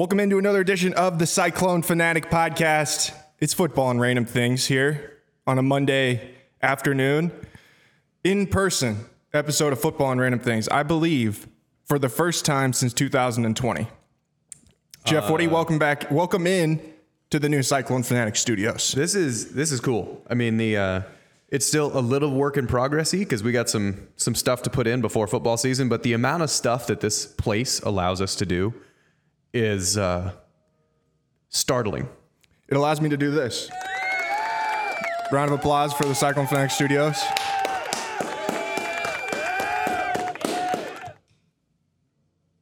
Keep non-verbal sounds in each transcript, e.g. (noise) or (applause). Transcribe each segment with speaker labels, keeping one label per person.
Speaker 1: Welcome into another edition of the Cyclone Fanatic podcast. It's football and random things here on a Monday afternoon. In person episode of Football and Random Things, I believe for the first time since 2020. Jeff Woody, welcome back. Welcome in to the new Cyclone Fanatic studios.
Speaker 2: This is this is cool. I mean, the uh, it's still a little work in progressy because we got some some stuff to put in before football season. But the amount of stuff that this place allows us to do is uh, startling.
Speaker 1: It allows me to do this. Round of applause for the Cyclone Fanatic studios.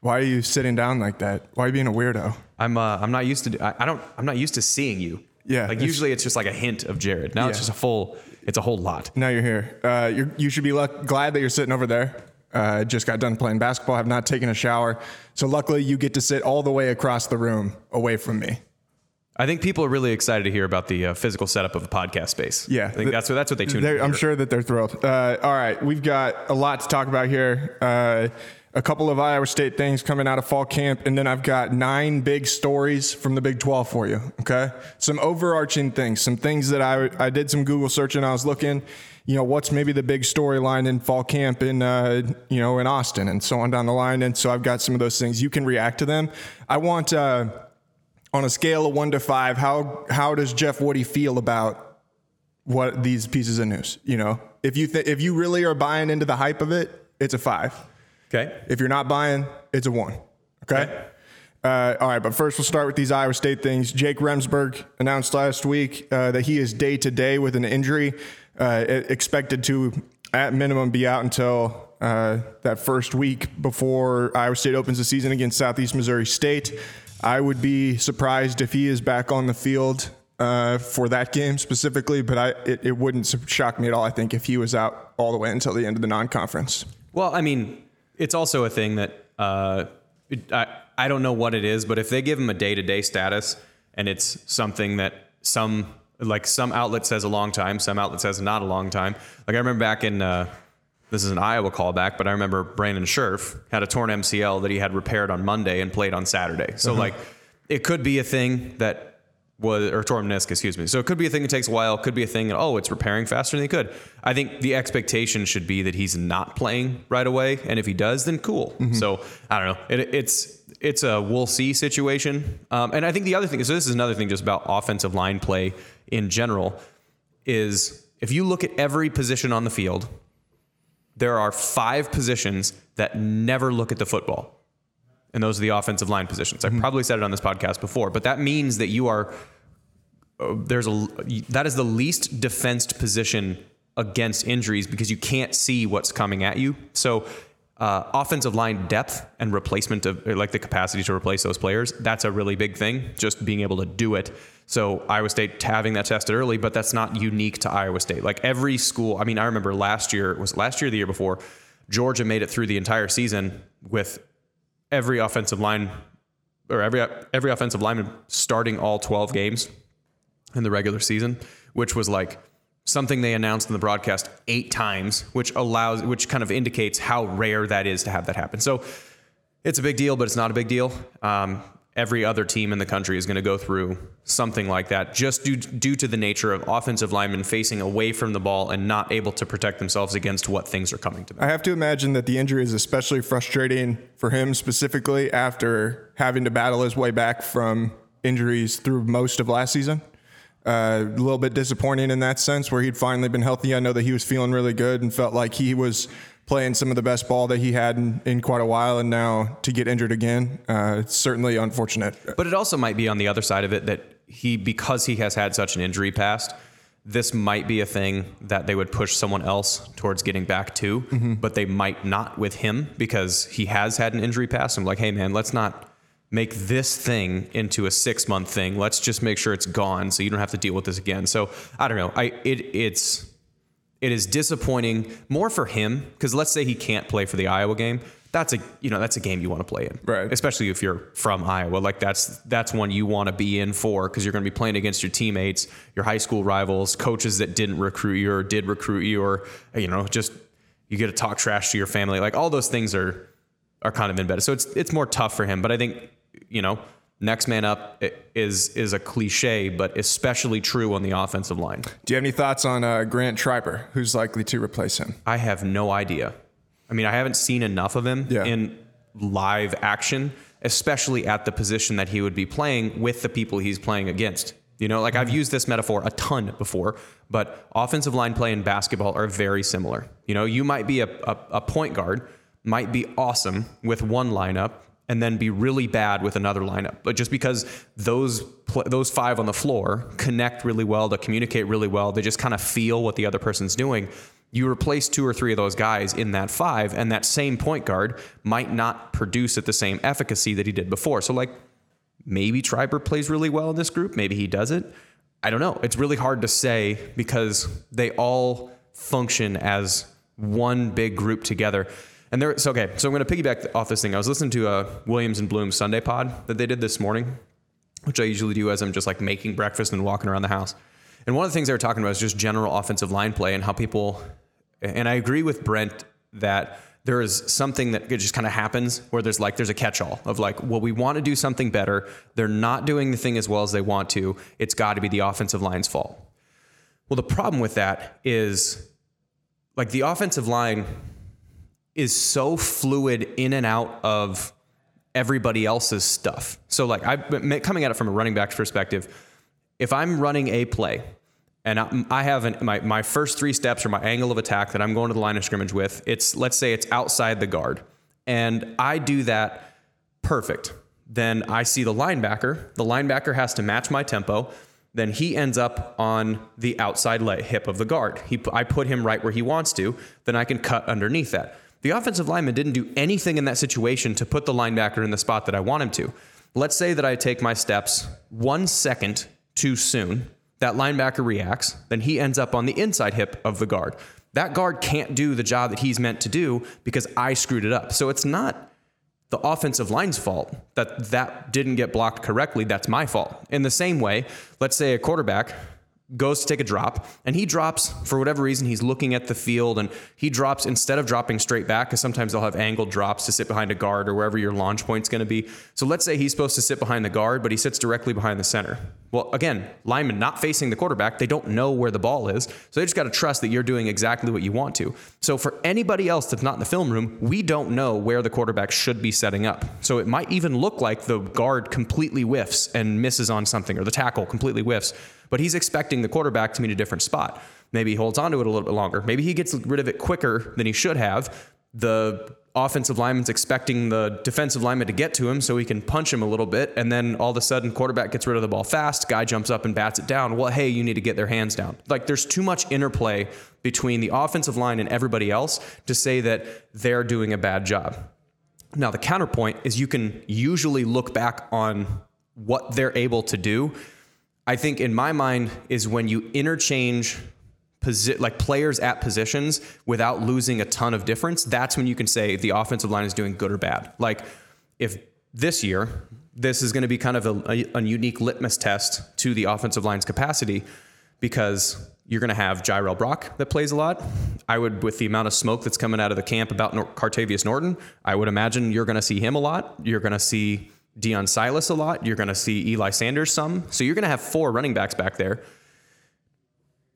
Speaker 1: Why are you sitting down like that? Why are you being a weirdo?
Speaker 2: I'm uh, I'm not used to I, I don't I'm not used to seeing you.
Speaker 1: Yeah,
Speaker 2: like
Speaker 1: it's-
Speaker 2: usually it's just like a hint of Jared. Now it's just a full. It's a whole lot.
Speaker 1: Now you're here. Uh, you're, you should be luck- glad that you're sitting over there. Uh, just got done playing basketball, have not taken a shower. So luckily, you get to sit all the way across the room away from me.
Speaker 2: I think people are really excited to hear about the uh, physical setup of the podcast space.
Speaker 1: Yeah,
Speaker 2: I think that's what that's what they tune.
Speaker 1: I'm sure that they're thrilled. Uh, all right, we've got a lot to talk about here. A couple of Iowa State things coming out of fall camp, and then I've got nine big stories from the Big 12 for you. Okay, some overarching things, some things that I I did some Google searching. I was looking, you know, what's maybe the big storyline in fall camp in uh, you know in Austin and so on down the line. And so I've got some of those things. You can react to them. I want. Uh, on a scale of one to five, how how does Jeff Woody feel about what these pieces of news? You know, if you th- if you really are buying into the hype of it, it's a five.
Speaker 2: Okay.
Speaker 1: If you're not buying, it's a one. Okay.
Speaker 2: Okay.
Speaker 1: Uh, all right, but first we'll start with these Iowa State things. Jake Remsburg announced last week uh, that he is day to day with an injury, uh, expected to at minimum be out until uh, that first week before Iowa State opens the season against Southeast Missouri State. I would be surprised if he is back on the field uh, for that game specifically, but I, it, it wouldn't shock me at all. I think if he was out all the way until the end of the non-conference.
Speaker 2: Well, I mean, it's also a thing that uh, it, I I don't know what it is, but if they give him a day to day status and it's something that some like some outlet says a long time, some outlet says not a long time. Like I remember back in uh, this is an Iowa callback, but I remember Brandon Scherff had a torn MCL that he had repaired on Monday and played on Saturday. So like it could be a thing that was or torn meniscus, excuse me. So it could be a thing that takes a while. Could be a thing that oh, it's repairing faster than he could. I think the expectation should be that he's not playing right away, and if he does, then cool. So I don't know. It, it's it's a we'll see situation. Um, and I think the other thing, so this is another thing just about offensive line play in general, is if you look at every position on the field, there are five positions that never look at the football. And those are the offensive line positions. I've probably said it on this podcast before, but that means that you are uh, there's a that is the least defensed position against injuries because you can't see what's coming at you. So uh, offensive line depth and replacement of like the capacity to replace those players that's a really big thing just being able to do it so iowa state having that tested early but that's not unique to iowa state like every school i mean i remember last year was last year or the year before georgia made it through the entire season with every offensive line or every every offensive lineman starting all 12 games in the regular season, which was like something they announced in the broadcast eight times, which allows which kind of indicates how rare that is to have that happen. So it's a big deal, but it's not a big deal. Um, every other team in the country is going to go through something like that just due, due to the nature of offensive linemen facing away from the ball and not able to protect themselves against what things are coming to them.
Speaker 1: I have to imagine that the injury is especially frustrating for him specifically after having to battle his way back from injuries through most of last season. Uh, a little bit disappointing in that sense where he'd finally been healthy. I know that he was feeling really good and felt like he was playing some of the best ball that he had in, in quite a while. And now to get injured again, uh, it's certainly unfortunate.
Speaker 2: But it also might be on the other side of it that he, because he has had such an injury past, this might be a thing that they would push someone else towards getting back to, but they might not with him because he has had an injury past. I'm like, hey man, let's not make this thing into a six month thing. Let's just make sure it's gone so you don't have to deal with this again. So I don't know. I it it's it is disappointing more for him because let's say he can't play for the Iowa game. That's a you know that's a game you want to play in,
Speaker 1: Right.
Speaker 2: Especially if you're from Iowa, like that's that's one you want to be in for because you're going to be playing against your teammates, your high school rivals, coaches that didn't recruit you or did recruit you, or you know just you get to talk trash to your family. Like all those things are are kind of embedded. So it's it's more tough for him. But I think you know next man up is is a cliche, but especially true on the offensive line.
Speaker 1: Do you have any thoughts on uh, Grant Treiber, who's likely to replace him?
Speaker 2: I have no idea. I mean, I haven't seen enough of him
Speaker 1: Yeah.
Speaker 2: in live action, especially at the position that he would be playing with the people he's playing against. You know, like I've used this metaphor a ton before, but offensive line play and basketball are very similar. You know, you might be a, a, a point guard, might be awesome with one lineup, and then be really bad with another lineup. But just because those pl- those five on the floor connect really well, they communicate really well, they just kind of feel what the other person's doing. You replace two or three of those guys in that five, and that same point guard might not produce at the same efficacy that he did before. So, like, maybe Treiber plays really well in this group. Maybe he doesn't. I don't know. It's really hard to say because they all function as one big group together. And there, okay. So I'm going to piggyback off this thing. I was listening to a Williams and Bloom Sunday pod that they did this morning, which I usually do as I'm just like making breakfast and walking around the house. And one of the things they were talking about is just general offensive line play and how people. And I agree with Brent that there is something that just kind of happens where there's like there's a catch-all of like well we want to do something better they're not doing the thing as well as they want to it's got to be the offensive line's fault well the problem with that is like the offensive line is so fluid in and out of everybody else's stuff so like i coming at it from a running back's perspective if i'm running a play and I, have an, my, my first three steps or my angle of attack that I'm going to the line of scrimmage with. It's let's say it's outside the guard, and I do that perfect. Then I see the linebacker. The linebacker has to match my tempo. Then he ends up on the outside hip of the guard. He, I put him right where he wants to. Then I can cut underneath that. The offensive lineman didn't do anything in that situation to put the linebacker in the spot that I want him to. Let's say that I take my steps one second too soon that linebacker reacts, then he ends up on the inside hip of the guard. That guard can't do the job that he's meant to do because I screwed it up. So it's not the offensive line's fault that that didn't get blocked correctly. That's my fault. In the same way, let's say a quarterback goes to take a drop and he drops for whatever reason he's looking at the field and he drops instead of dropping straight back because sometimes they'll have angled drops to sit behind a guard or wherever your launch point's going to be. So let's say he's supposed to sit behind the guard but he sits directly behind the center. Well again linemen not facing the quarterback they don't know where the ball is so they just got to trust that you're doing exactly what you want to. So for anybody else that's not in the film room we don't know where the quarterback should be setting up. So it might even look like the guard completely whiffs and misses on something or the tackle completely whiffs but he's expecting the quarterback to meet a different spot. Maybe he holds on to it a little bit longer. Maybe he gets rid of it quicker than he should have. The offensive lineman's expecting the defensive lineman to get to him so he can punch him a little bit. And then all of a sudden, quarterback gets rid of the ball fast. Guy jumps up and bats it down. Well, hey, you need to get their hands down. Like there's too much interplay between the offensive line and everybody else to say that they're doing a bad job. Now, the counterpoint is you can usually look back on what they're able to do I think in my mind is when you interchange posi- like players at positions without losing a ton of difference. That's when you can say the offensive line is doing good or bad. Like if this year this is going to be kind of a, a, a unique litmus test to the offensive line's capacity because you're going to have Jirehl Brock that plays a lot. I would, with the amount of smoke that's coming out of the camp about Nor- Cartevious Norton, I would imagine you're going to see him a lot. You're going to see Deon Silas a lot. You're going to see Eli Sanders some. So you're going to have four running backs back there.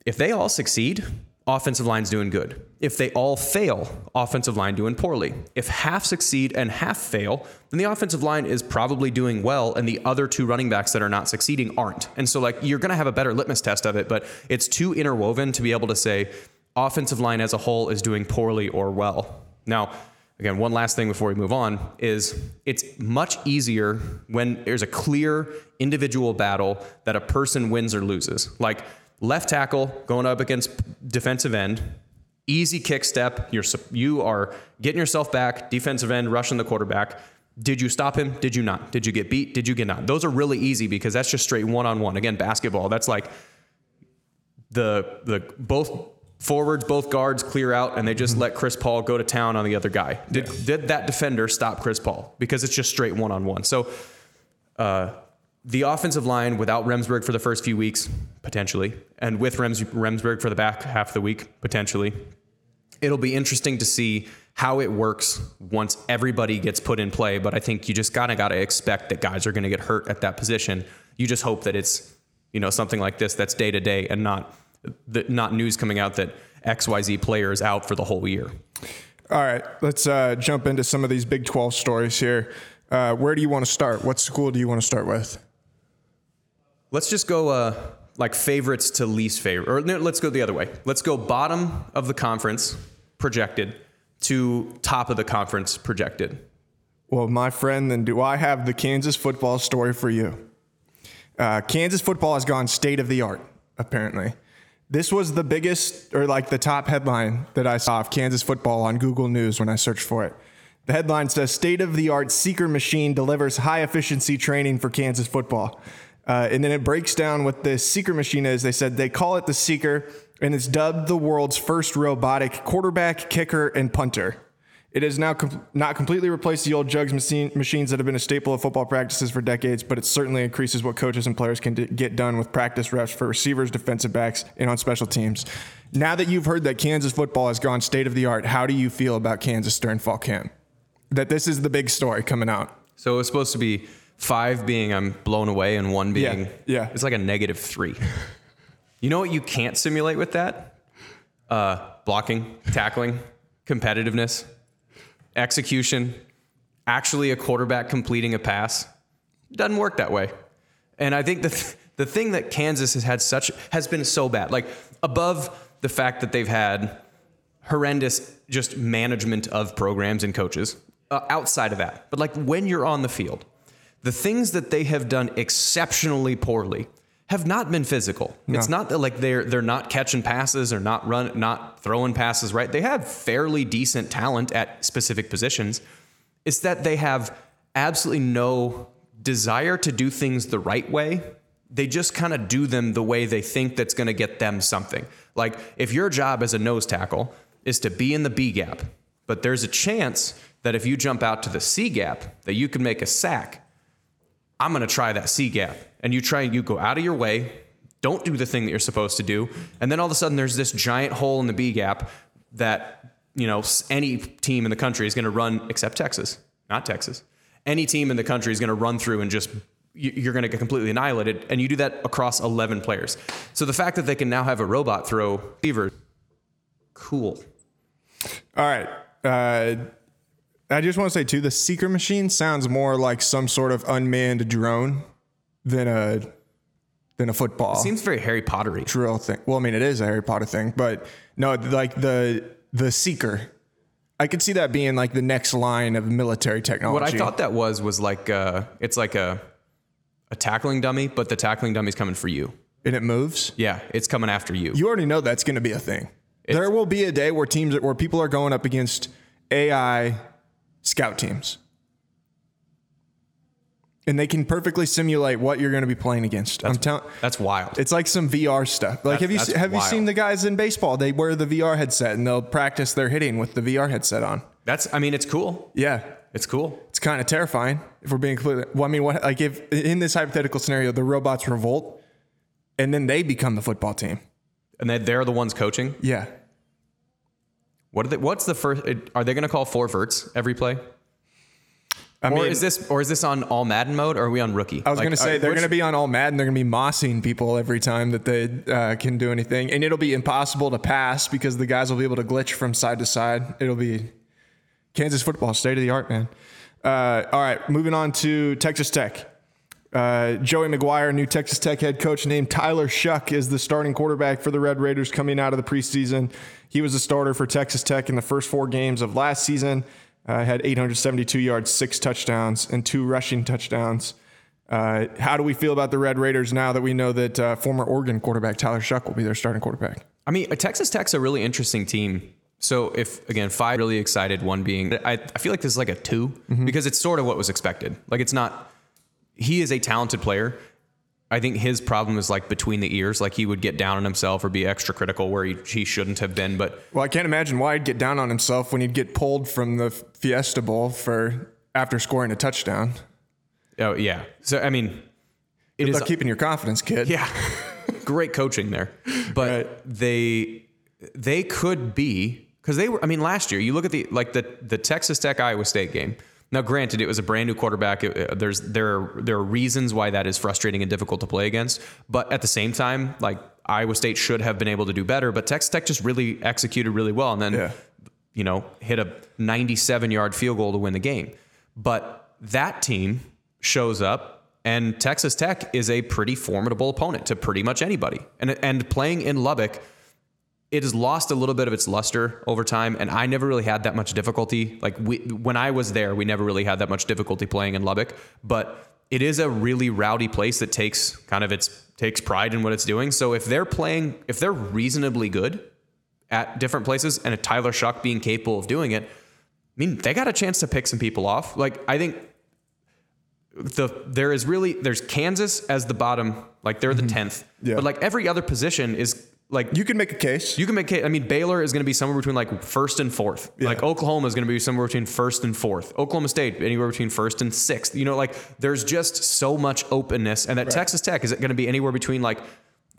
Speaker 2: If they all succeed, offensive line's doing good. If they all fail, offensive line doing poorly. If half succeed and half fail, then the offensive line is probably doing well and the other two running backs that are not succeeding aren't. And so like you're going to have a better litmus test of it, but it's too interwoven to be able to say offensive line as a whole is doing poorly or well. Now, again, one last thing before we move on is it's much easier when there's a clear individual battle that a person wins or loses. Like left tackle going up against defensive end, easy kick step. You're you are getting yourself back. Defensive end rushing the quarterback. Did you stop him? Did you not? Did you get beat? Did you get not? Those are really easy because that's just straight one on one. Again, basketball. That's like the the both forwards, both guards clear out, and they just let Chris Paul go to town on the other guy. Did did that defender stop Chris Paul? Because it's just straight one on one. So. Uh, the offensive line without Remsburg for the first few weeks, potentially, and with Rems, Remsburg for the back half of the week, potentially. It'll be interesting to see how it works once everybody gets put in play. But I think you just kind of got to expect that guys are going to get hurt at that position. You just hope that it's you know something like this that's day to day and not the, not news coming out that XYZ player is out for the whole year.
Speaker 1: All right, let's uh, jump into some of these Big 12 stories here. Uh, where do you want to start? What school do you want to start with?
Speaker 2: Let's just go uh, like favorites to least favorite, or no, let's go the other way. Let's go bottom of the conference projected to top of the conference projected.
Speaker 1: Well, my friend, then do I have the Kansas football story for you? Uh, Kansas football has gone state of the art, apparently. This was the biggest, or like the top headline that I saw of Kansas football on Google News when I searched for it. The headline says State of the art seeker machine delivers high efficiency training for Kansas football. Uh, and then it breaks down what the seeker machine is. They said they call it the seeker, and it's dubbed the world's first robotic quarterback, kicker, and punter. It has now com- not completely replaced the old jugs machine- machines that have been a staple of football practices for decades, but it certainly increases what coaches and players can d- get done with practice reps for receivers, defensive backs, and on special teams. Now that you've heard that Kansas football has gone state of the art, how do you feel about Kansas during fall camp? That this is the big story coming out.
Speaker 2: So it was supposed to be five being I'm blown away and one being
Speaker 1: Yeah, yeah.
Speaker 2: It's like a negative three. you know what you can't simulate with that? Uh, blocking, tackling, competitiveness, execution, actually a quarterback completing a pass. Doesn't work that way. And I think the th- the thing that Kansas has had such has been so bad, like above the fact that they've had horrendous just management of programs and coaches uh, outside of that. But like when you're on the field, the things that they have done exceptionally poorly have not been physical. It's not that like they're they're not catching passes or not run not throwing passes right. They have fairly decent talent at specific positions. It's that they have absolutely no desire to do things the right way. They just kind of do them the way they think that's going to get them something. Like if your job as a nose tackle is to be in the B gap, but there's a chance that if you jump out to the C gap that you can make a sack. I'm going to try that C gap. And you try and you go out of your way, don't do the thing that you're supposed to do, and then all of a sudden there's this giant hole in the B gap that, you know, any team in the country is going to run except Texas, not Texas. Any team in the country is going to run through and just you- you're going to get completely annihilated and you do that across 11 players. So the fact that they can now have a robot throw beaver cool.
Speaker 1: All right. Uh, I just want to say too, the seeker machine sounds more like some sort of unmanned drone than a than a football
Speaker 2: Seems very Harry Pottery.
Speaker 1: drill thing. Well, I mean, it is a Harry Potter thing, but no, like the the seeker. I could see that being like the next line of military technology.
Speaker 2: What I thought that was was like uh, it's like a a tackling dummy, but the tackling dummy's coming for you.
Speaker 1: and it moves.
Speaker 2: Yeah, it's coming after you.
Speaker 1: You already know that's going to be a thing. there will be a day where teams where people are going up against AI scout teams. And they can perfectly simulate what you're going to be playing against. I'm telling
Speaker 2: That's wild.
Speaker 1: It's like some VR stuff. Like
Speaker 2: That-
Speaker 1: have you se- have you seen the guys in baseball? They wear the VR headset and they'll practice their hitting with the VR headset on.
Speaker 2: That's I mean it's cool.
Speaker 1: Yeah.
Speaker 2: It's cool.
Speaker 1: It's kind of terrifying if we're being completely Well, I mean what like if in this hypothetical scenario the robots revolt and then they become the football team.
Speaker 2: And they they're the ones coaching.
Speaker 1: Yeah.
Speaker 2: What are they, what's the first are they going to call four verts every play?
Speaker 1: I
Speaker 2: Or
Speaker 1: mean,
Speaker 2: is this or is this on all Madden mode or are we on rookie?
Speaker 1: I was going to say they're going to be on all Madden. They're going to be mossing people every time that they uh, can do anything, and it'll be impossible to pass because the guys will be able to glitch from side to side. It'll be Kansas football, state of the art, man. Uh, all right, moving on to Texas Tech. Uh, Joey McGuire, new Texas Tech head coach named Tyler Shough, is the starting quarterback for the Red Raiders coming out of the preseason. He was a starter for Texas Tech in the first four games of last season. Uh, had 872 yards, six touchdowns, and two rushing touchdowns. Uh, how do we feel about the Red Raiders now that we know that uh, former Oregon quarterback Tyler Shough will be their starting quarterback?
Speaker 2: I mean, uh, Texas Tech's a really interesting team. So if again, five really excited, one being I, I feel like this is like a 2 because it's sort of what was expected. Like it's not he is a talented player. I think his problem is like between the ears, like he would get down on himself or be extra critical where he, he shouldn't have been. But
Speaker 1: Well, I can't imagine why he'd get down on himself when he'd get pulled from the Fiesta Bowl for after scoring a touchdown.
Speaker 2: oh yeah. So I mean it is
Speaker 1: About keeping your confidence, kid.
Speaker 2: Yeah. (laughs) Great coaching there. But
Speaker 1: Right.
Speaker 2: they they could be because they were. I mean, last year you look at the like the the Texas Tech Iowa State game. Now, granted, it was a brand new quarterback. It- uh, there's there are, there are reasons why that is frustrating and difficult to play against. But at the same time, like Iowa State should have been able to do better. But Texas Tech just really executed really well, and then
Speaker 1: Yeah.
Speaker 2: you know hit a 97 yard field goal to win the game. But that team shows up, and Texas Tech is a pretty formidable opponent to pretty much anybody. And and playing in Lubbock it has lost a little bit of its luster over time and i never really had that much difficulty. Like we, when i was there we never really had that much difficulty playing in lubbock but it is a really rowdy place that takes kind of its takes pride in what it's doing. So if they're playing if they're reasonably good at different places and a tyler shough being capable of doing it i mean they got a chance to pick some people off. Like i think the there is really there's kansas as the bottom like they're the mm-hmm. 10th
Speaker 1: Yeah.
Speaker 2: but like every other position is like
Speaker 1: You can make a case.
Speaker 2: you can make. case. I mean, Baylor is going to be somewhere between like first and fourth. Like Oklahoma is going to be somewhere between first and fourth. Oklahoma State anywhere between first and sixth. You know, like there's just so much openness, and that Texas Tech is going to be anywhere between like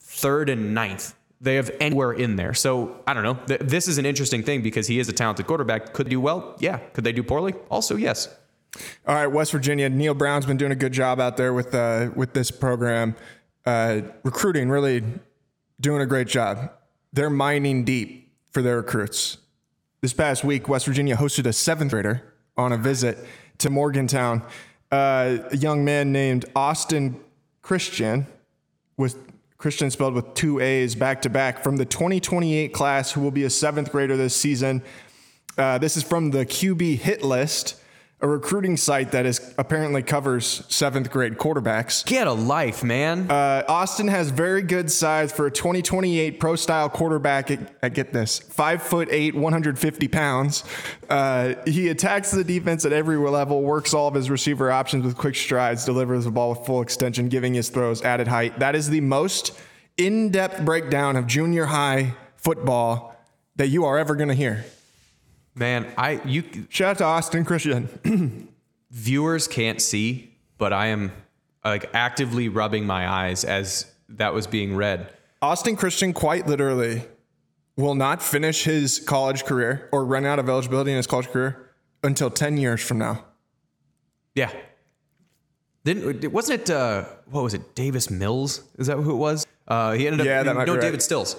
Speaker 2: third and ninth. They have anywhere in there. So I don't know. Th- This is an interesting thing because he is a talented quarterback. Could they do well? Yeah. Could they do poorly? Also, yes.
Speaker 1: All right, West Virginia. Neal Brown's been doing a good job out there with uh, with this program, uh, recruiting. Really doing a great job. They're mining deep for their recruits. This past week, West Virginia hosted a seventh grader on a visit to Morgantown. Uh, a young man named Austin Christian, with Christian spelled with two A's back to back, from the 2028 class, who will be a seventh grader this season. Uh, this is from the QB hit list, a recruiting site that is apparently covers seventh grade quarterbacks.
Speaker 2: Get a life, man.
Speaker 1: Uh, Austin has very good size for a 2028 pro style quarterback. At, at- get this, five foot eight, 150 pounds. Uh, he attacks the defense at every level, works all of his receiver options with quick strides, delivers the ball with full extension, giving his throws added height. That is the most in depth breakdown of junior high football that you are ever going to hear.
Speaker 2: Man, I you
Speaker 1: Shout out to Austin Christian. (clears throat)
Speaker 2: viewers can't see, but I am like actively rubbing my eyes as that was being read.
Speaker 1: Austin Christian quite literally will not finish his college career or run out of eligibility in his college career until 10 years from now.
Speaker 2: Yeah. Then wasn't it uh, what was it? Davis Mills? Is that who it was? Uh, he ended up
Speaker 1: Yeah, that might
Speaker 2: no
Speaker 1: be right.
Speaker 2: David Stills.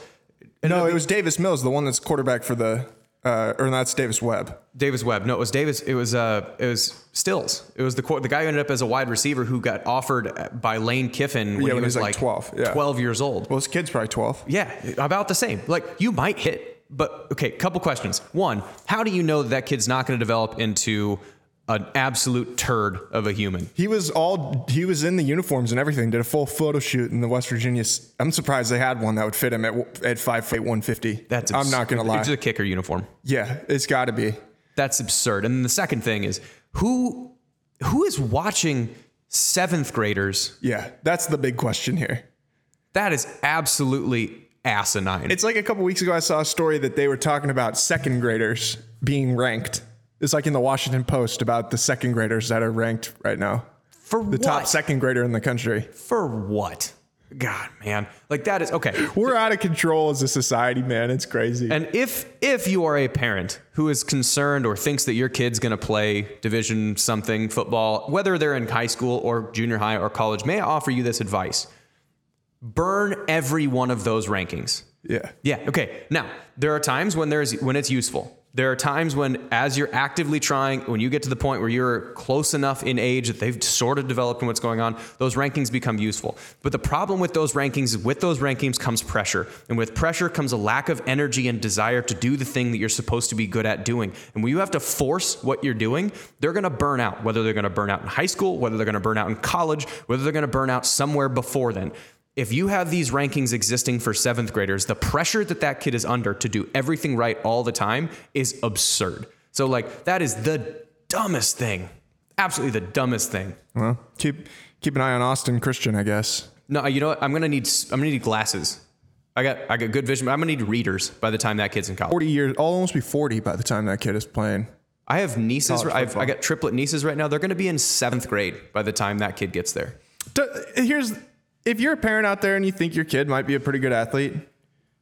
Speaker 1: No, it was Davis Mills, the one that's quarterback for the, uh, or that's Davis Webb.
Speaker 2: Davis Webb. No, it was Davis. It was uh, it was Stills. It was the the guy who ended up as a wide receiver who got offered by Lane Kiffin when
Speaker 1: Yeah,
Speaker 2: he
Speaker 1: when
Speaker 2: was
Speaker 1: he was,
Speaker 2: like,
Speaker 1: 12, yeah.
Speaker 2: 12 years old.
Speaker 1: Well, his kid's probably 12.
Speaker 2: Yeah, about the same. Like you might hit, but okay. Couple questions. One, how do you know that, that kid's not going to develop into an absolute turd of a human?
Speaker 1: He was all, he was in the uniforms and everything, did a full photo shoot in the West Virginia. I'm surprised they had one that would fit him at, at 5 foot 150.
Speaker 2: That's
Speaker 1: I'm not going to lie.
Speaker 2: It's a kicker uniform.
Speaker 1: Yeah, it's got to be.
Speaker 2: That's absurd. And then the second thing is who who is watching seventh graders?
Speaker 1: Yeah, that's the big question here.
Speaker 2: That is absolutely asinine.
Speaker 1: It's like a couple weeks ago, I saw a story that they were talking about second graders being ranked. It's like in the Washington Post about the second graders that are ranked right now.
Speaker 2: for
Speaker 1: The
Speaker 2: what?
Speaker 1: top second grader in the country.
Speaker 2: for what? God, man. Like that is okay.
Speaker 1: We're out of control as a society, man. It's crazy.
Speaker 2: And if if you are a parent who is concerned or thinks that your kid's going to play division something football, whether they're in high school or junior high or college, may I offer you this advice? Burn every one of those rankings.
Speaker 1: yeah.
Speaker 2: Yeah. Okay. Now there are times when there's when it's useful. There are times when, as you're actively trying, when you get to the point where you're close enough in age that they've sort of developed what's going on, those rankings become useful. But the problem with those rankings is with those rankings comes pressure. And with pressure comes a lack of energy and desire to do the thing that you're supposed to be good at doing. And when you have to force what you're doing, they're going to burn out, whether they're going to burn out in high school, whether they're going to burn out in college, whether they're going to burn out somewhere before then if you have these rankings existing for seventh graders, the pressure that that kid is under to do everything right all the time is absurd. So, like, that is the dumbest thing. Absolutely the dumbest thing.
Speaker 1: Well, keep keep an eye on Austin Christian, I guess.
Speaker 2: No, you know what? I'm gonna need I'm gonna need glasses. I got I got good vision. but I'm gonna need readers by the time that kid's in college.
Speaker 1: 40 years, I'll almost be 40 by the time that kid is playing.
Speaker 2: I have nieces. I've. I got triplet nieces right now. They're gonna be in seventh grade by the time that kid gets there.
Speaker 1: Here's if you're a parent out there and you think your kid might be a pretty good athlete,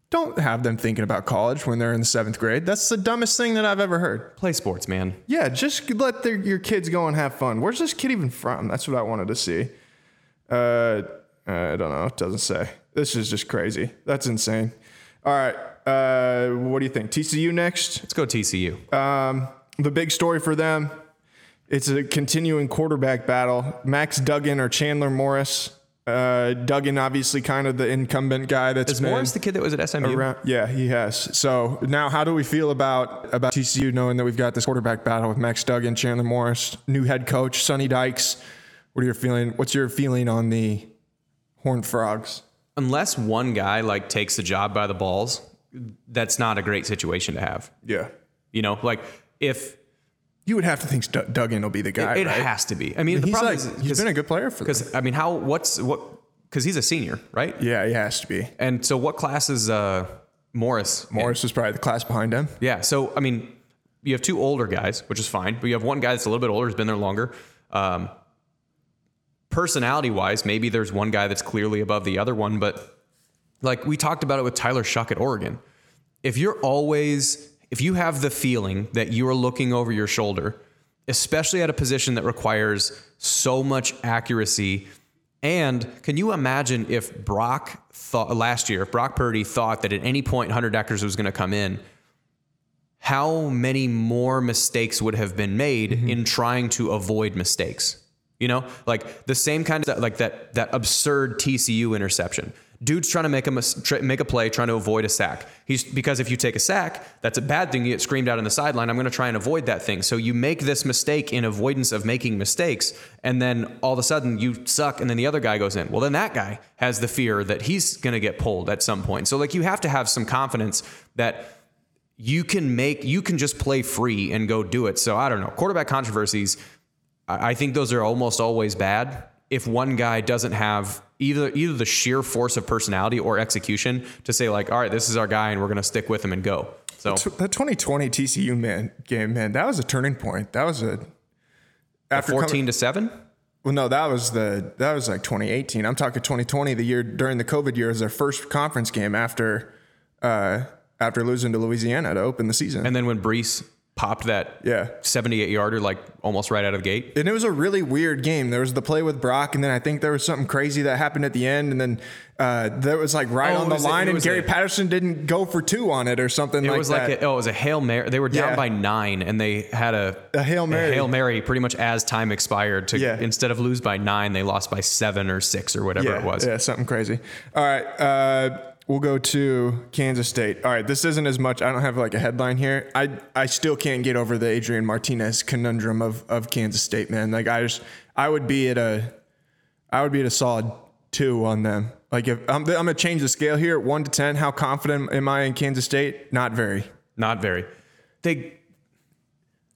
Speaker 1: don't have them thinking about college when they're in the seventh grade. That's the dumbest thing that I've ever heard.
Speaker 2: Play sports, man.
Speaker 1: Yeah, just let their, your kids go and have fun. Where's this kid even from? That's what I wanted to see. Uh, I don't know. It doesn't say. This is just crazy. That's insane. All right. Uh, what do you think? TCU next.
Speaker 2: Let's go TCU.
Speaker 1: Um, the big story for them. It's a continuing quarterback battle. Max Duggan or Chandler Morris. Uh, Duggan, obviously, kind of the incumbent guy that's
Speaker 2: Is Morris the kid that was at SMU?
Speaker 1: around. Yeah, he has. So now, how do we feel about about TCU knowing that we've got this quarterback battle with Max Duggan, Chandler Morris, new head coach Sonny Dykes? What are your feeling? What's your feeling on the Horned Frogs?
Speaker 2: Unless one guy like takes the job by the balls, that's not a great situation to have.
Speaker 1: Yeah,
Speaker 2: You know, like if
Speaker 1: you would have to think Duggan will be the guy.
Speaker 2: it
Speaker 1: right?
Speaker 2: has to be. I mean, the
Speaker 1: He's
Speaker 2: problem
Speaker 1: like
Speaker 2: is
Speaker 1: he's been a good player for
Speaker 2: because I mean, how what's what? Because he's a senior, right?
Speaker 1: Yeah, he has to be.
Speaker 2: And so, what class is uh, Morris? in?
Speaker 1: Morris was probably the class behind him.
Speaker 2: Yeah. So, I mean, you have two older guys, which is fine, but you have one guy that's a little bit older, has been there longer. Um, personality wise, maybe there's one guy that's clearly above the other one, but like we talked about it with Tyler Shough at Oregon. If you're always, if you have the feeling that you are looking over your shoulder, especially at a position that requires so much accuracy. And can you imagine if Brock thought last year, if Brock Purdy thought that at any point Hunter Dekkers was going to come in, how many more mistakes would have been made mm-hmm. in trying to avoid mistakes? You know, like the same kind of like that that absurd TCU interception. Dude's trying to make a make a play, trying to avoid a sack. He's because if you take a sack, that's a bad thing. You get screamed out on the sideline. I'm going to try and avoid that thing. So you make this mistake in avoidance of making mistakes, and then all of a sudden you suck, and then the other guy goes in. Well, then that guy has the fear that he's going to get pulled at some point. So like you have to have some confidence that you can make you can just play free and go do it. So I don't know. Quarterback controversies, I I think those are almost always bad if one guy doesn't have either either the sheer force of personality or execution to say like, all right, this is our guy and we're gonna stick with him and go. So
Speaker 1: That 2020 TCU man game, man, that was a turning point. That was a after coming-
Speaker 2: fourteen to seven.
Speaker 1: Well, no, that was the that was like 2018. I'm talking 2020, the year during the COVID year, is their first conference game after uh, after losing to Louisiana to open the season.
Speaker 2: And then when Breece popped that
Speaker 1: yeah,
Speaker 2: 78 yarder like almost right out of the gate.
Speaker 1: and it was a really weird game. There was the play with Brock, and then I think there was something crazy that happened at the end, and then uh, there was like right
Speaker 2: Oh,
Speaker 1: on the
Speaker 2: a-
Speaker 1: line, and Gary
Speaker 2: a-
Speaker 1: Patterson didn't go for two on it or something
Speaker 2: It
Speaker 1: like
Speaker 2: was
Speaker 1: that.
Speaker 2: like a, oh, it was a hail mary. They were down
Speaker 1: Yeah.
Speaker 2: by nine, and they had a,
Speaker 1: A Hail Mary.
Speaker 2: hail mary pretty much as time expired. To
Speaker 1: Yeah.
Speaker 2: instead of lose by nine, they lost by seven or six or whatever
Speaker 1: yeah,
Speaker 2: it was.
Speaker 1: Yeah, something crazy. All right. Uh, we'll go to Kansas State. All right. This isn't as much. I don't have like a headline here. I I still can't get over the Adrian Martinez conundrum of of Kansas State, man. Like I just I would be at a I would be at a solid two on them. Like if I'm, I'm gonna change the scale here, one to ten. How confident am I in Kansas State? Not very.
Speaker 2: Not very. They.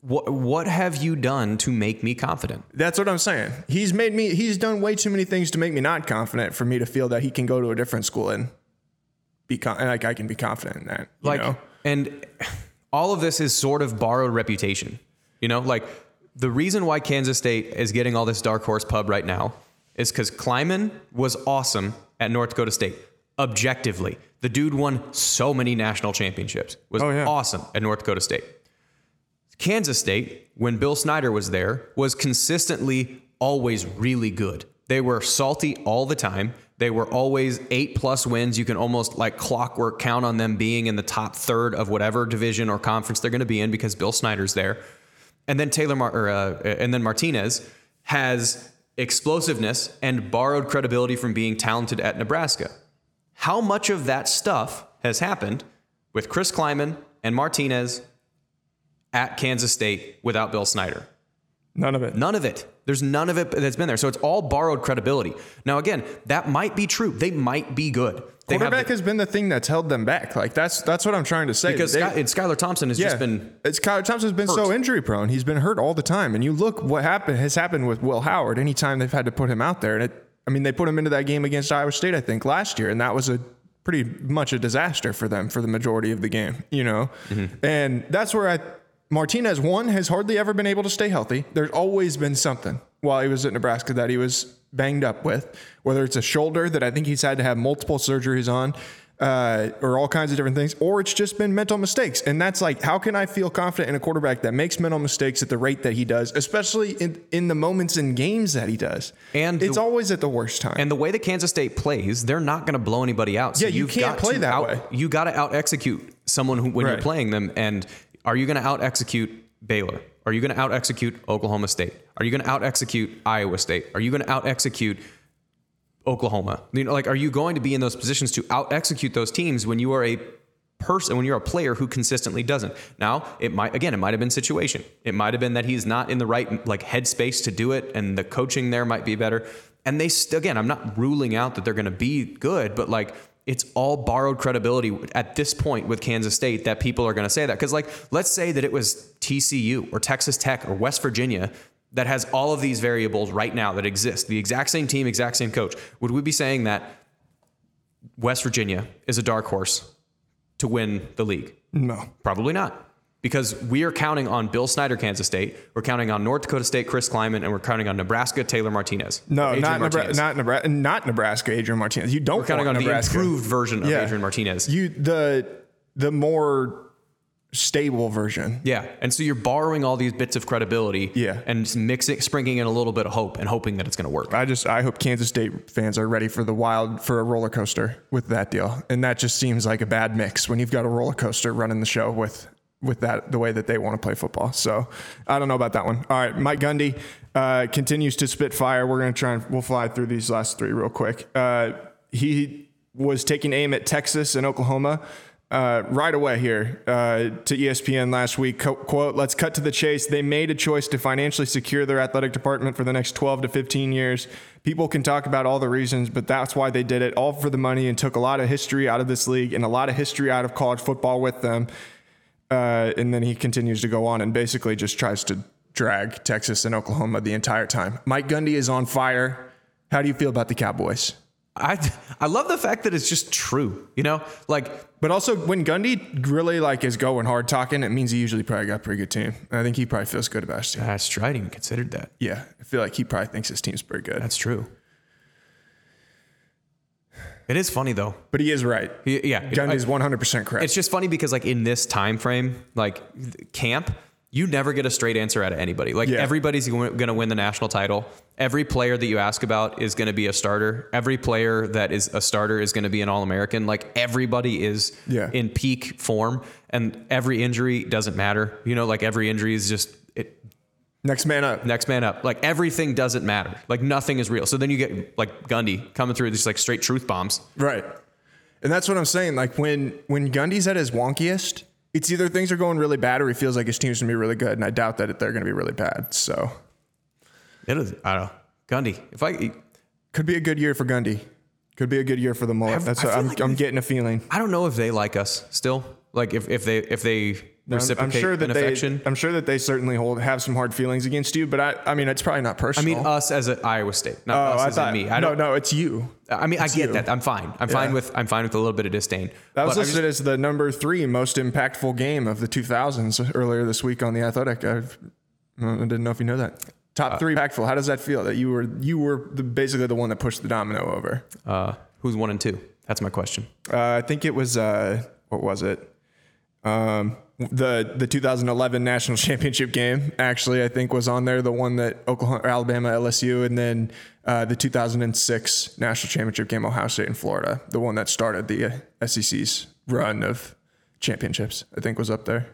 Speaker 2: What what have you done to make me confident?
Speaker 1: That's what I'm saying. He's made me. He's done way too many things to make me not confident for me to feel that he can go to a different school and be con- like I can be confident in that. You
Speaker 2: like
Speaker 1: know?
Speaker 2: and all of this is sort of borrowed reputation you know like the reason why kansas state is getting all this dark horse pub right now is because klieman was awesome at north dakota state objectively the dude won so many national championships was
Speaker 1: Oh, yeah.
Speaker 2: awesome at north dakota state Kansas State, when Bill Snyder was there, was consistently always really good. They were salty all the time. They were always eight plus wins. You can almost like clockwork count on them being in the top third of whatever division or conference they're going to be in because Bill Snyder's there. And then Taylor Mar- or, uh, and then Martinez has explosiveness and borrowed credibility from being talented at Nebraska. How much of that stuff has happened with Chris Klieman and Martinez at Kansas State without Bill Snyder?
Speaker 1: None of it.
Speaker 2: None of it. There's none of it that's been there. So it's all borrowed credibility. Now, again, that might be true. They might be good. They
Speaker 1: Quarterback
Speaker 2: the-
Speaker 1: has been the thing that's held them back. Like that's that's what I'm trying to say.
Speaker 2: because
Speaker 1: They-
Speaker 2: Sky, and Skylar Thompson has
Speaker 1: yeah,
Speaker 2: just been
Speaker 1: it's Kyle Thompson's been so injury prone. He's been hurt all the time. And you look what happened has happened with Will Howard. Anytime they've had to put him out there, and it, I mean they put him into that game against Iowa State, I think last year, and that was a pretty much a disaster for them for the majority of the game. You know, mm-hmm. and that's where I Martinez one has hardly ever been able to stay healthy. There's always been something while he was at Nebraska that he was banged up with, whether it's a shoulder that I think he's had to have multiple surgeries on. uh, or all kinds of different things, or it's just been mental mistakes. And that's like, how can I feel confident in a quarterback that makes mental mistakes at the rate that he does, especially in, in the moments in games that he does?
Speaker 2: And
Speaker 1: it's
Speaker 2: the-
Speaker 1: always at the worst time.
Speaker 2: And the way that Kansas State plays, they're not going to blow anybody out. So
Speaker 1: Yeah, you can't play that
Speaker 2: out,
Speaker 1: way.
Speaker 2: You got to out execute someone who, when you're playing them. And are you going to out execute Baylor? Are you going to out execute Oklahoma State? Are you going to out execute Iowa State? Are you going to out execute Oklahoma? You know, like, are you going to be in those positions to out execute those teams when you are a person, when you're a player who consistently doesn't? Now, it might again, it might have been situation. It might have been that he's not in the right like headspace to do it, and the coaching there might be better. And they still, again, I'm not ruling out that they're going to be good, but like. It's all borrowed credibility at this point with Kansas State that people are going to say that. Because, like, let's say that it was TCU or Texas Tech or West Virginia that has all of these variables right now that exist the exact same team, exact same coach. Would we be saying that West Virginia is a dark horse to win the league?
Speaker 1: no.
Speaker 2: Probably not. Because we are counting on Bill Snyder, Kansas State. We're counting on North Dakota State, Chris Klieman, and we're counting on Nebraska, Taylor Martinez.
Speaker 1: No, not Nebraska,
Speaker 2: Martinez.
Speaker 1: not Nebraska, not Nebraska. Adrian Martinez. You don't
Speaker 2: We're counting on
Speaker 1: want
Speaker 2: the improved version of
Speaker 1: Yeah.
Speaker 2: Adrian Martinez.
Speaker 1: You the the more stable version.
Speaker 2: yeah, and so you're borrowing all these bits of credibility,
Speaker 1: Yeah.
Speaker 2: and mixing, sprinkling in a little bit of hope, and hoping that it's going to work.
Speaker 1: I just I hope Kansas State fans are ready for the wild for a roller coaster with that deal, and that just seems like a bad mix when you've got a roller coaster running the show with with that the way that they want to play football. So I don't know about that one. All right, Mike Gundy uh, continues to spit fire. We're gonna try and we'll fly through these last three real quick. Uh, he was taking aim at Texas and Oklahoma. Uh, right away here uh, to ESPN last week. Co- quote, let's cut to the chase. They made a choice to financially secure their athletic department for the next 12 to 15 years. People can talk about all the reasons, but that's why they did it, all for the money, and took a lot of history out of this league and a lot of history out of college football with them. Uh, and then he continues to go on and basically just tries to drag Texas and Oklahoma the entire time. Mike Gundy is on fire. How do you feel about the Cowboys?
Speaker 2: I I love the fact that it's just true. You know, like
Speaker 1: But also, when Gundy really like is going hard talking, it means he usually probably got a pretty good team. And I think he probably feels good about his team.
Speaker 2: that's. I even considered that.
Speaker 1: Yeah, I feel like he probably thinks his team's pretty good.
Speaker 2: That's true. It is funny though.
Speaker 1: But he is right.
Speaker 2: He- yeah,
Speaker 1: Gundy's 100% correct.
Speaker 2: It's just funny because like in this time frame, like camp, you never get a straight answer out of anybody. Like
Speaker 1: Yeah.
Speaker 2: everybody's going to win the national title. Every player that you ask about is going to be a starter. Every player that is a starter is going to be an All-American. Like everybody is
Speaker 1: Yeah.
Speaker 2: in peak form, and every injury doesn't matter. You know, like every injury is just it,
Speaker 1: Next man up.
Speaker 2: next man up. Like everything doesn't matter. Like nothing is real. So then you get like Gundy coming through these like straight truth bombs.
Speaker 1: Right. And that's what I'm saying. Like when when Gundy's at his wonkiest, it's either things are going really bad or he feels like his team's gonna be really good. And I doubt that they're gonna be really bad. So
Speaker 2: It is. I don't know. Gundy. If I
Speaker 1: could be a good year for Gundy. Could be a good year for the mullet. That's what I'm,
Speaker 2: like
Speaker 1: I'm getting a feeling.
Speaker 2: I don't know if they like us still. Like if, if they if they reciprocate
Speaker 1: I'm sure that
Speaker 2: an
Speaker 1: they. I'm sure that they certainly hold have some hard feelings against you, but I, I mean, it's probably not personal.
Speaker 2: I mean, us as a Iowa State, not
Speaker 1: oh,
Speaker 2: us
Speaker 1: I
Speaker 2: as
Speaker 1: thought
Speaker 2: me. I
Speaker 1: no,
Speaker 2: don't.
Speaker 1: no, it's you.
Speaker 2: I mean, I get
Speaker 1: you.
Speaker 2: that. I'm fine. I'm fine with I'm fine with a little bit of disdain.
Speaker 1: That was listed as the number three most impactful game of the 2000s earlier this week on the Athletic. I've, I didn't know if you know that. Top
Speaker 2: Uh,
Speaker 1: three impactful. How does that feel that you were you were the, basically the one that pushed the domino over?
Speaker 2: uh, who's one and two? That's my question.
Speaker 1: Uh, I think it was uh, what was it? Um, the the 2011 national (laughs) championship game actually I think was on there. The one that Oklahoma, Alabama, LSU, and then uh, the 2006 national championship game, Ohio State and Florida. The one that started the uh, SEC's run of championships. I think was up there.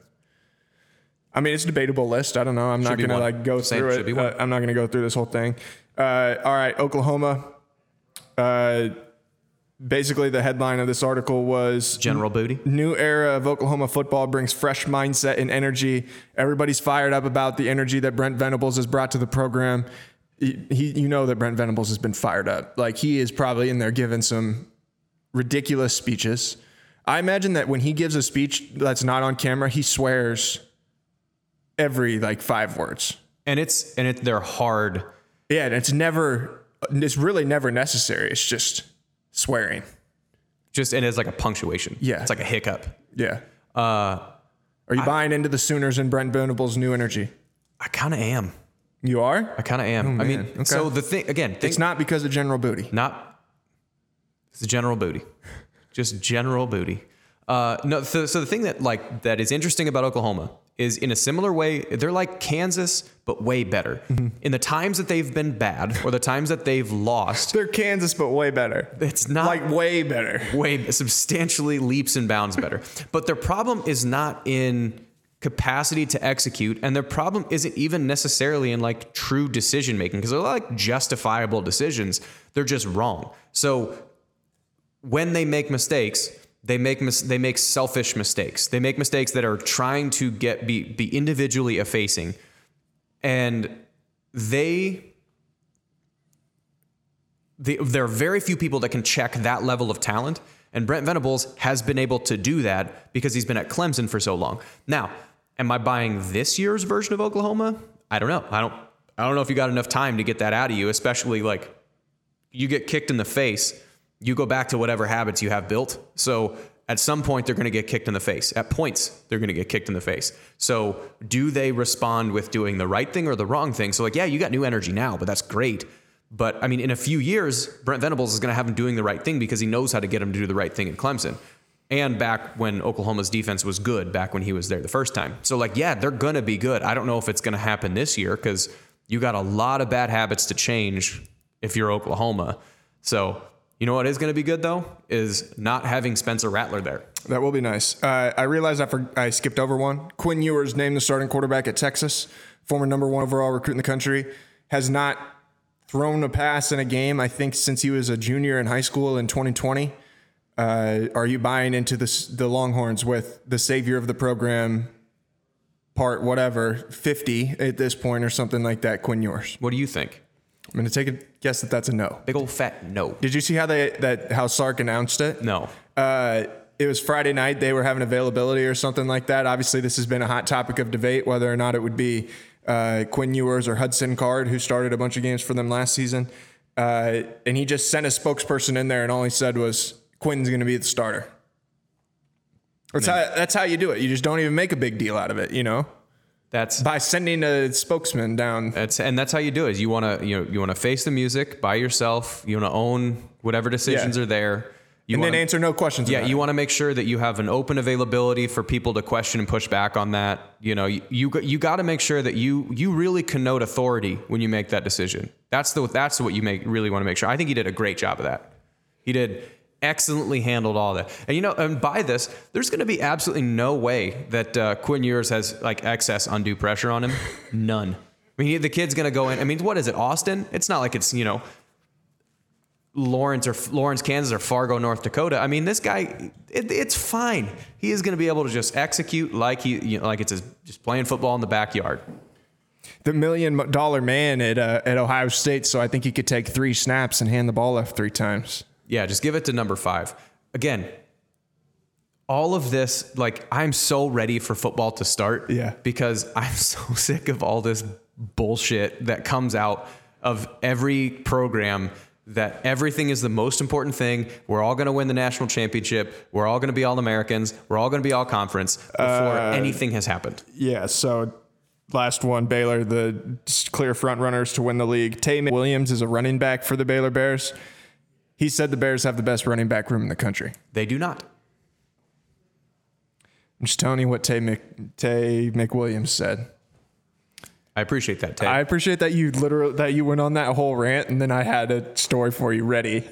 Speaker 1: I mean, it's a debatable list. I don't know. I'm not gonna
Speaker 2: one.
Speaker 1: like go
Speaker 2: Same,
Speaker 1: through it. Uh, I'm not gonna go through this whole thing. Uh, all right, Oklahoma. Basically, the headline of this article was
Speaker 2: General Booty.
Speaker 1: New era of Oklahoma football brings fresh mindset and energy. Everybody's fired up about the energy that Brent Venables has brought to the program. He, he- you know that Brent Venables has been fired up. Like he is probably in there giving some ridiculous speeches. I imagine that when he gives a speech that's not on camera, he swears every like five words.
Speaker 2: And it's and it they're hard.
Speaker 1: Yeah, and it's never, it's really never necessary. It's just swearing.
Speaker 2: Just and it's like a punctuation.
Speaker 1: Yeah.
Speaker 2: It's like a hiccup.
Speaker 1: Yeah.
Speaker 2: Uh,
Speaker 1: Are you buying into the Sooners and Brent Venables' new energy?
Speaker 2: I kind of am.
Speaker 1: You are?
Speaker 2: I kind of am. I mean,
Speaker 1: Oh. Okay.
Speaker 2: so the thing again, think,
Speaker 1: It's not because of General Booty.
Speaker 2: not it's the general booty. just general booty. Uh, no, so, so the thing that like that is interesting about Oklahoma is in a similar way they're like Kansas but way better. Mm-hmm. In the times that they've been bad or the times that they've lost,
Speaker 1: They're Kansas, but way better.
Speaker 2: it's not
Speaker 1: Like way better.
Speaker 2: way substantially leaps and bounds better. But their problem is not in capacity to execute, and their problem isn't even necessarily in like true decision making because they're like justifiable decisions. They're just wrong. So when they make mistakes, they make mis- they make selfish mistakes. They make mistakes that are trying to get be be individually effacing, and they the, there are very few people that can check that level of talent. And Brent Venables has been able to do that because he's been at Clemson for so long. Now, am I buying this year's version of Oklahoma? I don't know. I don't. I don't know if you got enough time to get that out of you, especially like you get kicked in the face, you go back to whatever habits you have built. So at some point, they're going to get kicked in the face. At points, they're going to get kicked in the face. So do they respond with doing the right thing or the wrong thing? So, like, yeah, you got new energy now, but that's great. But I mean, in a few years, Brent Venables is going to have him doing the right thing because he knows how to get him to do the right thing in Clemson. And back when Oklahoma's defense was good, back when he was there the first time. So, like, yeah, they're going to be good. I don't know if it's going to happen this year because you got a lot of bad habits to change if you're Oklahoma. So, you know what is going to be good though is not having Spencer Rattler there.
Speaker 1: That will be nice. Uh, I realized I, for, I skipped over one. Quinn Ewers named the starting quarterback at Texas, former number one overall recruit in the country, has not thrown a pass in a game, I think, since he was a junior in high school in 2020. Uh, are you buying into this, the Longhorns with the savior of the program, part whatever, 50 at this point or something like that, Quinn Ewers?
Speaker 2: What do you think?
Speaker 1: I'm going to take a guess that that's a no.
Speaker 2: Big old fat no.
Speaker 1: Did you see how they that how Sark announced it?
Speaker 2: No.
Speaker 1: uh, it was Friday night. They were having availability or something like that. Obviously, this has been a hot topic of debate whether or not it would be uh, Quinn Ewers or Hudson Card, who started a bunch of games for them last season. Uh, and he just sent a spokesperson in there, and all he said was, Quinn's going to be the starter. That's how, that's how you do it. You just don't even make a big deal out of it, you know,
Speaker 2: That's
Speaker 1: by sending a spokesman down.
Speaker 2: that's and that's how you do it. Is you want to you know you want to face the music by yourself. You want to own whatever decisions
Speaker 1: Yeah.
Speaker 2: are there. You
Speaker 1: And
Speaker 2: wanna,
Speaker 1: then answer no questions.
Speaker 2: Yeah, you want to make sure that you have an open availability for people to question and push back on that. You know, you you, you got to make sure that you you really connote authority when you make that decision. That's the that's what you make really want to make sure. I think he did a great job of that. He did excellently handled all that. And you know, and by this, there's going to be absolutely no way that uh, Quinn Ewers has like excess undue pressure on him. (laughs) None. I mean, the kid's going to go in. I mean, what is it, Austin? It's not like it's you know Lawrence or Lawrence, Kansas, or Fargo, North Dakota. I mean, this guy, it, it's fine. He is going to be able to just execute like he, you know, like it's his, just playing football in the backyard.
Speaker 1: the million dollar man at uh, at Ohio State, so I think he could take three snaps and hand the ball off three times.
Speaker 2: Yeah, just give it to number five. Again, all of this, like, I'm so ready for football to start.
Speaker 1: Yeah.
Speaker 2: Because (laughs) I'm so sick of all this bullshit that comes out of every program that everything is the most important thing. We're all going to win the national championship. We're all going to be all Americans. We're all going to be all conference before uh, anything has happened.
Speaker 1: Yeah, so last one, Baylor, the clear front runners to win the league. Tay Williams is a running back for the Baylor Bears. He said the Bears have the best running back room in the country.
Speaker 2: They do not.
Speaker 1: I'm just telling you what Tay, Mc, Tay McWilliams said.
Speaker 2: I appreciate that, Tay.
Speaker 1: I appreciate that you literally that you went on that whole rant, and then I had a story for you ready.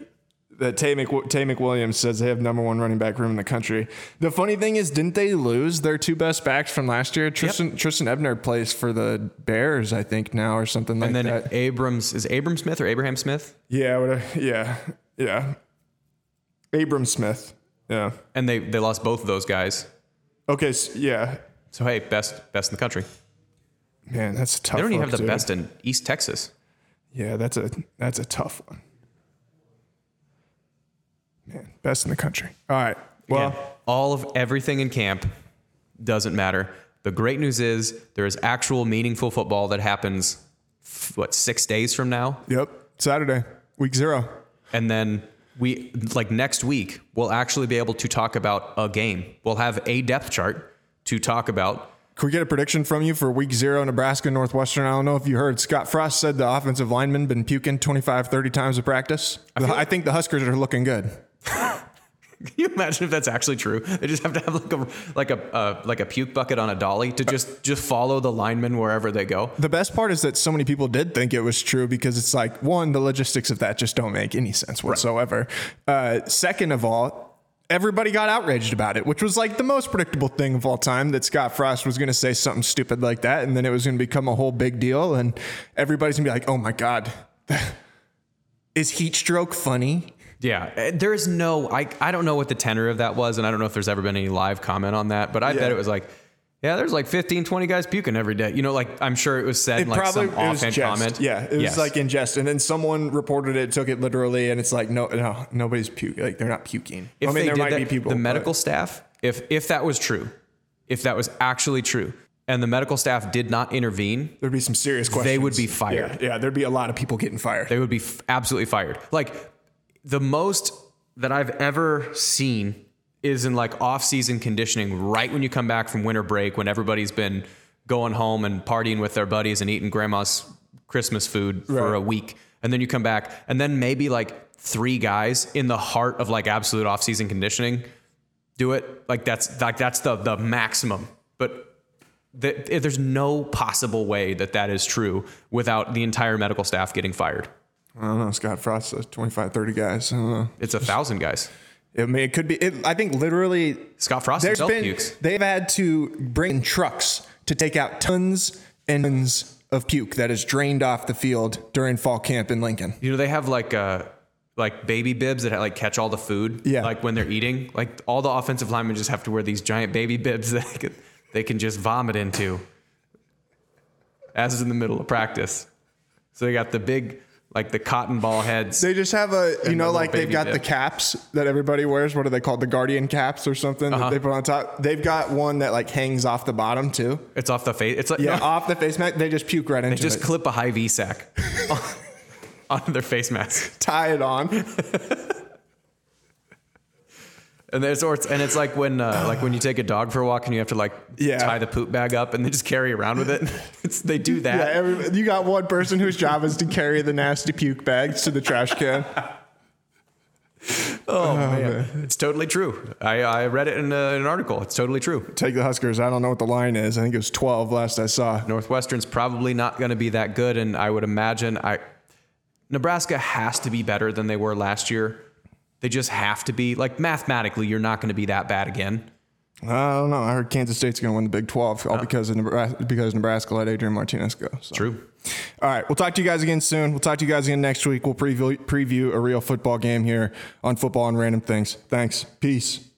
Speaker 1: That Tay, Mc, Tay McWilliams says they have number one running back room in the country. The funny thing is, didn't they lose their two best backs from last year? Trestan Trestan Ebner plays for the Bears, I think now, or something like that.
Speaker 2: and then
Speaker 1: that.
Speaker 2: Abrams is Abram Smith or Abraham Smith?
Speaker 1: Yeah, what yeah, yeah. Abram Smith. Yeah.
Speaker 2: And they they lost both of those guys.
Speaker 1: Okay. So, yeah.
Speaker 2: So hey, best best in the country.
Speaker 1: Man, that's a tough.
Speaker 2: They don't even have the
Speaker 1: dude.
Speaker 2: best in East Texas.
Speaker 1: Yeah, that's a that's a tough one. Man, best in the country. All right. Well,
Speaker 2: Again, all of everything in camp doesn't matter. The great news is there is actual meaningful football that happens. f- What six days from now,
Speaker 1: yep. Saturday, week zero.
Speaker 2: And then we like next week we'll actually be able to talk about a game. We'll have a depth chart to talk about.
Speaker 1: Can we get a prediction from you for week zero, Nebraska Northwestern? I don't know if you heard. Scott Frost said the offensive lineman been puking 25, 30 times a practice. I, I think the Huskers are looking good.
Speaker 2: Can you imagine if that's actually true? They just have to have like a like a uh, like a puke bucket on a dolly to just just follow the linemen wherever they go.
Speaker 1: The best part is that so many people did think it was true because it's like one, the logistics of that just don't make any sense whatsoever. Uh, second of all, everybody got outraged about it, which was like the most predictable thing of all time that Scott Frost was going to say something stupid like that, and then it was going to become a whole big deal, and everybody's going to be like, "Oh my god, (sighs) is heat stroke funny?"
Speaker 2: Yeah, uh, there's no I I don't know what the tenor of that was, and I don't know if there's ever been any live comment on that, but I
Speaker 1: Yeah.
Speaker 2: bet it was like. Yeah, there's like 15, 20 guys puking every day. You know, like I'm sure it was said in like some offhand
Speaker 1: jest.
Speaker 2: comment.
Speaker 1: Yeah, it was
Speaker 2: Yes.
Speaker 1: like in jest, and then someone reported it, took it literally, and it's like, no, no, nobody's puking. Like they're not puking.
Speaker 2: if
Speaker 1: I mean,
Speaker 2: they
Speaker 1: there
Speaker 2: did
Speaker 1: might
Speaker 2: that,
Speaker 1: be people.
Speaker 2: the
Speaker 1: but-
Speaker 2: medical staff, if if that was true, if that was actually true, and the medical staff did not intervene,
Speaker 1: there'd be some serious questions.
Speaker 2: They would be fired.
Speaker 1: Yeah, yeah, there'd be a lot of people getting fired.
Speaker 2: they would be f- absolutely fired. Like the most that I've ever seen is in like off-season conditioning right when you come back from winter break when everybody's been going home and partying with their buddies and eating grandma's Christmas food for a week. And then you come back and then maybe like three guys in the heart of like absolute off-season conditioning do it. Like that's like that's the the maximum. But th- there's no possible way that that is true without the entire medical staff getting fired
Speaker 1: I don't know. Scott Frost says 25, 30 guys. I don't know.
Speaker 2: It's a thousand guys.
Speaker 1: I mean, it could be. It, I think literally,
Speaker 2: Scott Frost
Speaker 1: there's
Speaker 2: himself
Speaker 1: been
Speaker 2: pukes.
Speaker 1: they've had to bring in trucks to take out tons and tons of puke that is drained off the field during fall camp in Lincoln.
Speaker 2: You know, they have like uh like baby bibs that like catch all the food.
Speaker 1: Yeah.
Speaker 2: Like when they're eating, like all the offensive linemen just have to wear these giant baby bibs (laughs) that they can, they can just vomit into, as is in the middle of practice. So they got the big like the cotton ball heads.
Speaker 1: They just have a, you know, like they've got the caps that everybody wears. What are they called? The Guardian caps or something
Speaker 2: Uh-huh.
Speaker 1: that they put on top. They've got one that like hangs off the bottom too.
Speaker 2: It's off the face. It's like
Speaker 1: Yeah,
Speaker 2: no,
Speaker 1: off the face mask. They just puke right into
Speaker 2: they just
Speaker 1: it.
Speaker 2: clip a Hy-Vee sack (laughs) onto their face mask.
Speaker 1: tie it on. (laughs)
Speaker 2: And there's or it's, and it's like when uh, (gasps) like when you take a dog for a walk and you have to like
Speaker 1: Yeah.
Speaker 2: tie the poop bag up and they just carry around with it. (laughs) It's, they do
Speaker 1: Yeah,
Speaker 2: that.
Speaker 1: every, you got one person whose job is to carry the nasty puke bags to the trash can. (laughs)
Speaker 2: Oh, man. it's totally true. I, I read it in, uh, in an article. It's totally true.
Speaker 1: Take the Huskers. I don't know what the line is. I think it was 12 last I saw.
Speaker 2: Northwestern's probably not going to be that good, and I would imagine I Nebraska has to be better than they were last year. They just have to be like mathematically, you're not going to be that bad again.
Speaker 1: I don't know. I heard Kansas State's going to win the Big 12 all because of Nebraska, because Nebraska let Adrian Martinez go. So.
Speaker 2: True.
Speaker 1: All right, we'll talk to you guys again soon. We'll talk to you guys again next week. We'll preview preview a real football game here on Football and Random Things. Thanks. Peace.